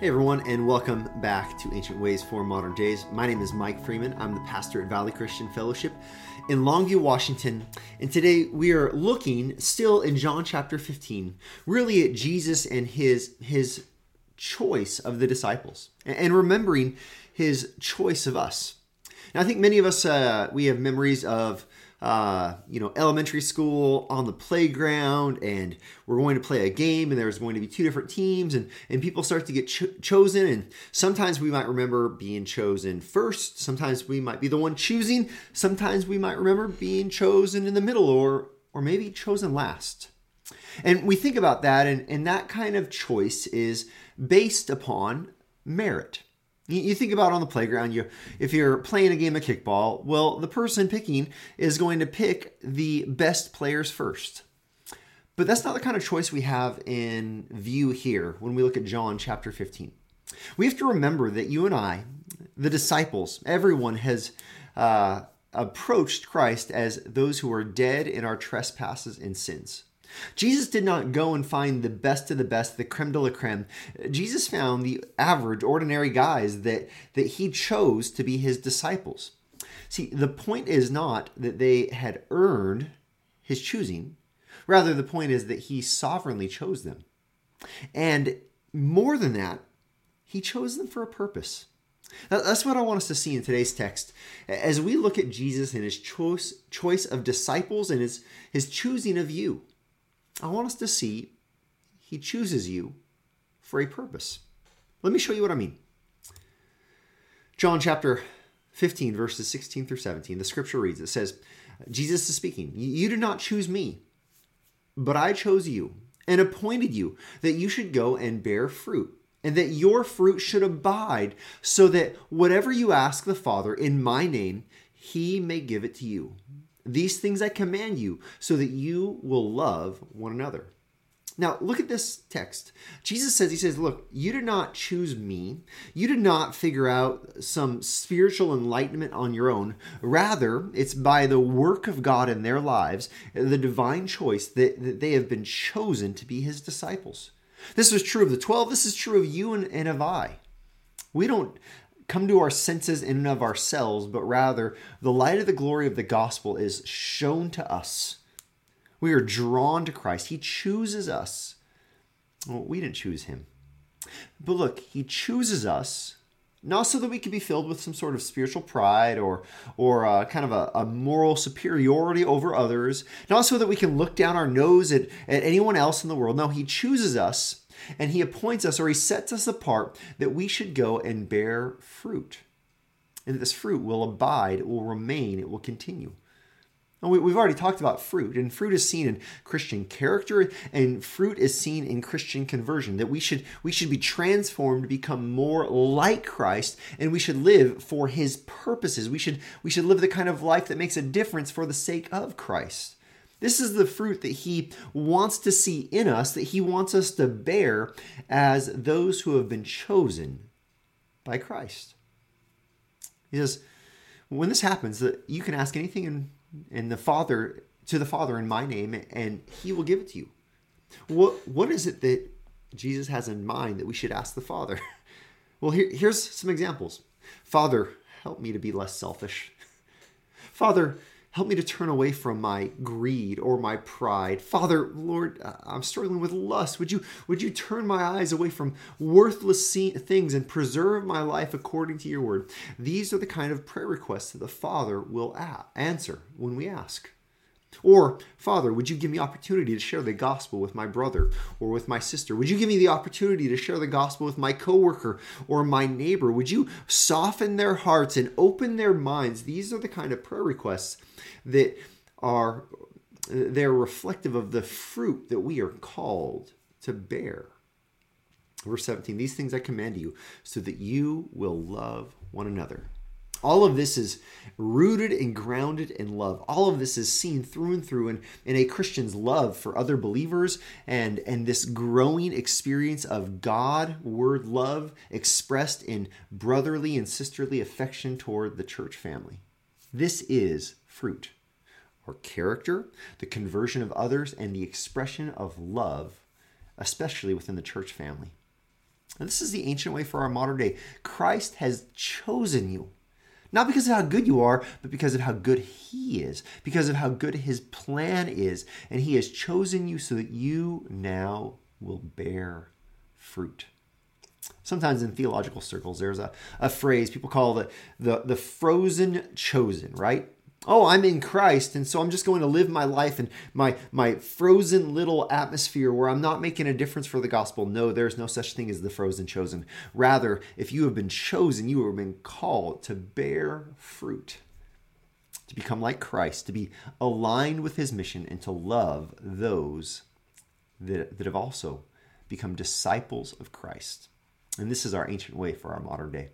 Hey everyone, and welcome back to Ancient Ways for Modern Days. My name is Mike Freeman. I'm the pastor at Valley Christian Fellowship in Longview, Washington. And today we are looking still in John chapter 15, really at Jesus and his his choice of the disciples and remembering his choice of us. Now, I think many of us uh, we have memories of uh, you know, elementary school on the playground, and we're going to play a game, and there's going to be two different teams, and and people start to get cho- chosen, and sometimes we might remember being chosen first, sometimes we might be the one choosing, sometimes we might remember being chosen in the middle, or or maybe chosen last. And we think about that, and, and that kind of choice is based upon merit. You think about on the playground, you if you're playing a game of kickball, well, the person picking is going to pick the best players first. But that's not the kind of choice we have in view here when we look at John chapter 15. We have to remember that you and I, the disciples, everyone has uh, approached Christ as those who are dead in our trespasses and sins. Jesus did not go and find the best of the best, the creme de la creme. Jesus found the average, ordinary guys that, that he chose to be his disciples. See, the point is not that they had earned his choosing. Rather, the point is that he sovereignly chose them. And more than that, he chose them for a purpose. That's what I want us to see in today's text. As we look at Jesus and his choice, choice of disciples and his, his choosing of you. I want us to see he chooses you for a purpose. Let me show you what I mean. John chapter 15, verses 16 through 17, the scripture reads, it says, Jesus is speaking, You did not choose me, but I chose you and appointed you that you should go and bear fruit, and that your fruit should abide, so that whatever you ask the Father in my name, he may give it to you. These things I command you, so that you will love one another. Now, look at this text. Jesus says, He says, Look, you did not choose me. You did not figure out some spiritual enlightenment on your own. Rather, it's by the work of God in their lives, the divine choice, that, that they have been chosen to be His disciples. This was true of the 12. This is true of you and, and of I. We don't come to our senses in and of ourselves, but rather the light of the glory of the gospel is shown to us. We are drawn to Christ. He chooses us. Well, we didn't choose him. But look, he chooses us not so that we can be filled with some sort of spiritual pride or or uh, kind of a, a, moral superiority over others, not so that we can look down our nose at, at anyone else in the world. No, he chooses us and he appoints us or he sets us apart that we should go and bear fruit. And that this fruit will abide, it will remain, it will continue. And we, have already talked about fruit, and fruit is seen in Christian character, and fruit is seen in Christian conversion. That we should we should be transformed become more like Christ, and we should live for His purposes. We should we should live the kind of life that makes a difference for the sake of Christ. This is the fruit that he wants to see in us, that he wants us to bear as those who have been chosen by Christ. He says, when this happens, that you can ask anything in, in the Father to the Father in my name, and he will give it to you. What what is it that Jesus has in mind that we should ask the Father? Well, here, here's some examples. Father, help me to be less selfish. Father, Help me to turn away from my greed or my pride. Father, Lord, uh, I'm struggling with lust. Would you would you turn my eyes away from worthless things and preserve my life according to your word? These are the kind of prayer requests that the Father will answer when we ask. Or, Father, would you give me opportunity to share the gospel with my brother or with my sister? Would you give me the opportunity to share the gospel with my coworker or my neighbor? Would you soften their hearts and open their minds? These are the kind of prayer requests that are they're reflective of the fruit that we are called to bear. Verse 17, these things I command you so that you will love one another. All of this is rooted and grounded in love. All of this is seen through and through in, in a Christian's love for other believers and, and this growing experience of God, word love expressed in brotherly and sisterly affection toward the church family. This is fruit or character, the conversion of others, and the expression of love, especially within the church family. And this is the ancient way for our modern day. Christ has chosen you. Not because of how good you are, but because of how good He is, because of how good His plan is. And He has chosen you so that you now will bear fruit. Sometimes in theological circles, there's a, a phrase people call the, the, the frozen chosen, right? Oh i'm in christ and so i'm just going to live my life in my my frozen little atmosphere where i'm not making a difference for the gospel. No there's no such thing as the frozen chosen. Rather if you have been chosen you have been called to bear fruit to become like christ to be aligned with his mission and to love those that, that have also become disciples of christ. And this is our ancient way for our modern day